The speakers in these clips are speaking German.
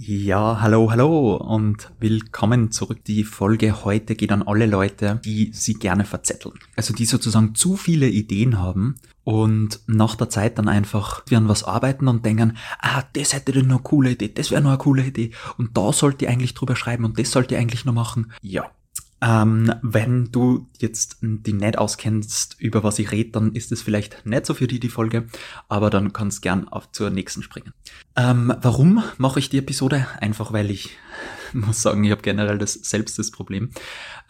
Ja, hallo, hallo und willkommen zurück. Die Folge heute geht an alle Leute, die sie gerne verzetteln. Also die sozusagen zu viele Ideen haben und nach der Zeit dann einfach wie an was arbeiten und denken, ah, das hätte doch noch eine coole Idee, das wäre noch eine coole Idee und da sollte ich eigentlich drüber schreiben und das sollte ich eigentlich noch machen. Ja, ähm, wenn du jetzt die nicht auskennst, über was ich rede, dann ist es vielleicht nicht so für dich die Folge, aber dann kannst gern auf zur nächsten springen. Ähm, warum mache ich die Episode? Einfach weil ich muss sagen, ich habe generell das selbst das Problem.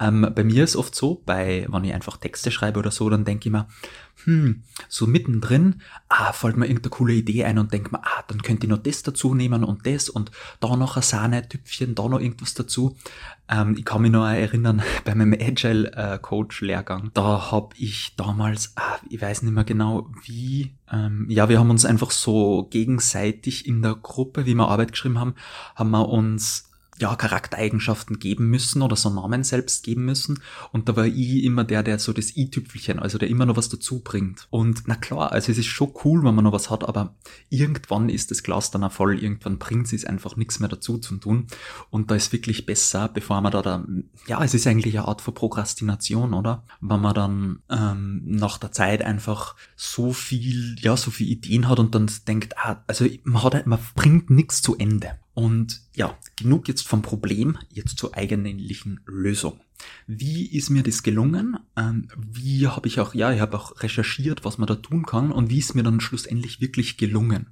Ähm, bei mir ist oft so, bei, wenn ich einfach Texte schreibe oder so, dann denke ich mir, hm, so mittendrin, ah, fällt mir irgendeine coole Idee ein und denke mir, ah, dann könnte ich noch das dazu nehmen und das und da noch ein Sahne-Tüpfchen, da noch irgendwas dazu. Ähm, ich kann mich noch erinnern, bei meinem Agile-Coach-Lehrgang, da habe ich damals, ah, ich weiß nicht mehr genau wie, ähm, ja, wir haben uns einfach so gegenseitig in der Gruppe, wie wir Arbeit geschrieben haben, haben wir uns ja, Charaktereigenschaften geben müssen oder so Namen selbst geben müssen. Und da war ich immer der, der so das i-Tüpfelchen, also der immer noch was dazu bringt. Und na klar, also es ist schon cool, wenn man noch was hat, aber irgendwann ist das Glas dann auch voll, irgendwann bringt es einfach nichts mehr dazu zu tun. Und da ist wirklich besser, bevor man da, da ja, es ist eigentlich eine Art von Prokrastination, oder? Wenn man dann ähm, nach der Zeit einfach so viel, ja, so viel Ideen hat und dann denkt, ah, also man hat, man bringt nichts zu Ende. Und ja, genug jetzt vom Problem, jetzt zur eigentlichen Lösung. Wie ist mir das gelungen? Ähm, wie habe ich auch, ja, ich habe auch recherchiert, was man da tun kann und wie ist mir dann schlussendlich wirklich gelungen?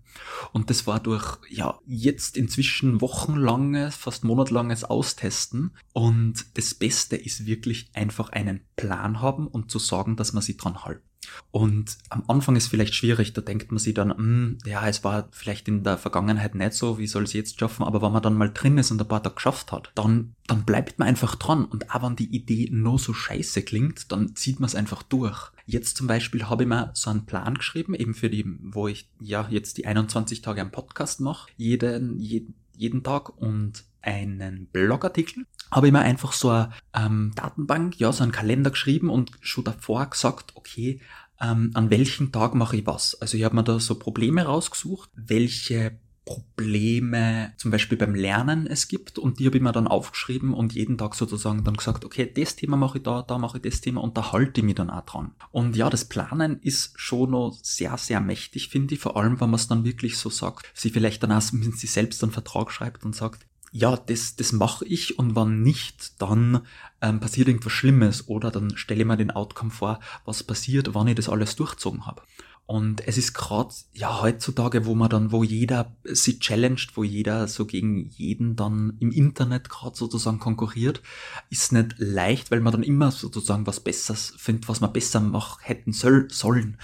Und das war durch, ja, jetzt inzwischen wochenlanges, fast monatlanges Austesten. Und das Beste ist wirklich einfach einen Plan haben und zu sagen, dass man sich dran hält. Und am Anfang ist vielleicht schwierig, da denkt man sich dann, hm, ja, es war vielleicht in der Vergangenheit nicht so, wie soll es jetzt schaffen, aber wenn man dann mal drin ist und ein paar Tage geschafft hat, dann, dann bleibt man einfach dran. Und auch wenn die Idee nur so scheiße klingt, dann zieht man es einfach durch. Jetzt zum Beispiel habe ich mir so einen Plan geschrieben, eben für die, wo ich ja jetzt die 21 Tage am Podcast mache, jeden, jeden, jeden Tag und einen Blogartikel. Habe ich mir einfach so eine ähm, Datenbank, ja, so einen Kalender geschrieben und schon davor gesagt, okay, ähm, an welchem Tag mache ich was. Also ich habe mir da so Probleme rausgesucht, welche Probleme zum Beispiel beim Lernen es gibt und die habe ich mir dann aufgeschrieben und jeden Tag sozusagen dann gesagt, okay, das Thema mache ich da, da mache ich das Thema und da halte ich mich dann auch dran. Und ja, das Planen ist schon noch sehr, sehr mächtig, finde ich, vor allem, wenn man es dann wirklich so sagt, sie vielleicht dann auch mit sich selbst einen Vertrag schreibt und sagt, ja, das, das mache ich und wann nicht, dann ähm, passiert irgendwas Schlimmes oder dann stelle ich mir den Outcome vor, was passiert, wann ich das alles durchzogen habe. Und es ist gerade ja heutzutage, wo man dann, wo jeder sich challenged, wo jeder so gegen jeden dann im Internet gerade sozusagen konkurriert, ist nicht leicht, weil man dann immer sozusagen was Besseres findet, was man besser machen hätten soll, sollen.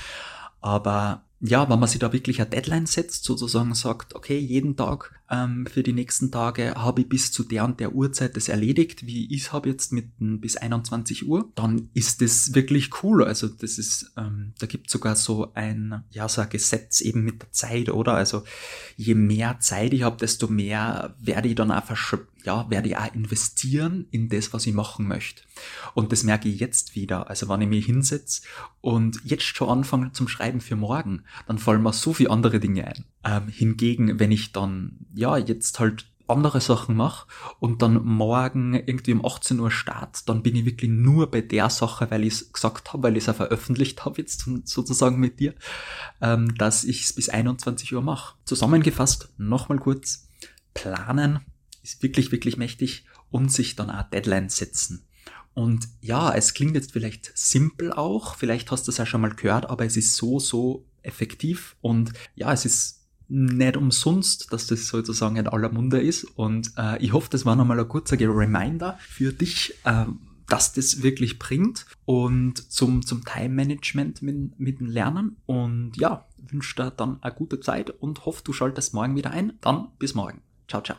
Aber ja, wenn man sich da wirklich eine Deadline setzt, sozusagen sagt, okay, jeden Tag ähm, für die nächsten Tage habe ich bis zu der und der Uhrzeit das erledigt, wie ich es habe jetzt mit bis 21 Uhr, dann ist das wirklich cool. Also das ist, ähm, da gibt sogar so ein, ja, so ein Gesetz eben mit der Zeit, oder? Also je mehr Zeit ich habe, desto mehr werde ich dann auch verschöpft ja, werde ich auch investieren in das, was ich machen möchte. Und das merke ich jetzt wieder. Also wenn ich mich hinsetze und jetzt schon anfange zum Schreiben für morgen, dann fallen mir so viele andere Dinge ein. Ähm, hingegen, wenn ich dann, ja, jetzt halt andere Sachen mache und dann morgen irgendwie um 18 Uhr start, dann bin ich wirklich nur bei der Sache, weil ich es gesagt habe, weil ich es auch veröffentlicht habe, jetzt sozusagen mit dir, ähm, dass ich es bis 21 Uhr mache. Zusammengefasst, nochmal kurz, planen, ist wirklich, wirklich mächtig und sich dann auch Deadlines setzen. Und ja, es klingt jetzt vielleicht simpel auch, vielleicht hast du es ja schon mal gehört, aber es ist so, so effektiv und ja, es ist nicht umsonst, dass das sozusagen in aller Munde ist und äh, ich hoffe, das war nochmal ein kurzer Reminder für dich, äh, dass das wirklich bringt und zum, zum Time-Management mit, mit dem Lernen und ja, wünsche dir dann eine gute Zeit und hoffe, du schaltest morgen wieder ein. Dann bis morgen. Ciao, ciao.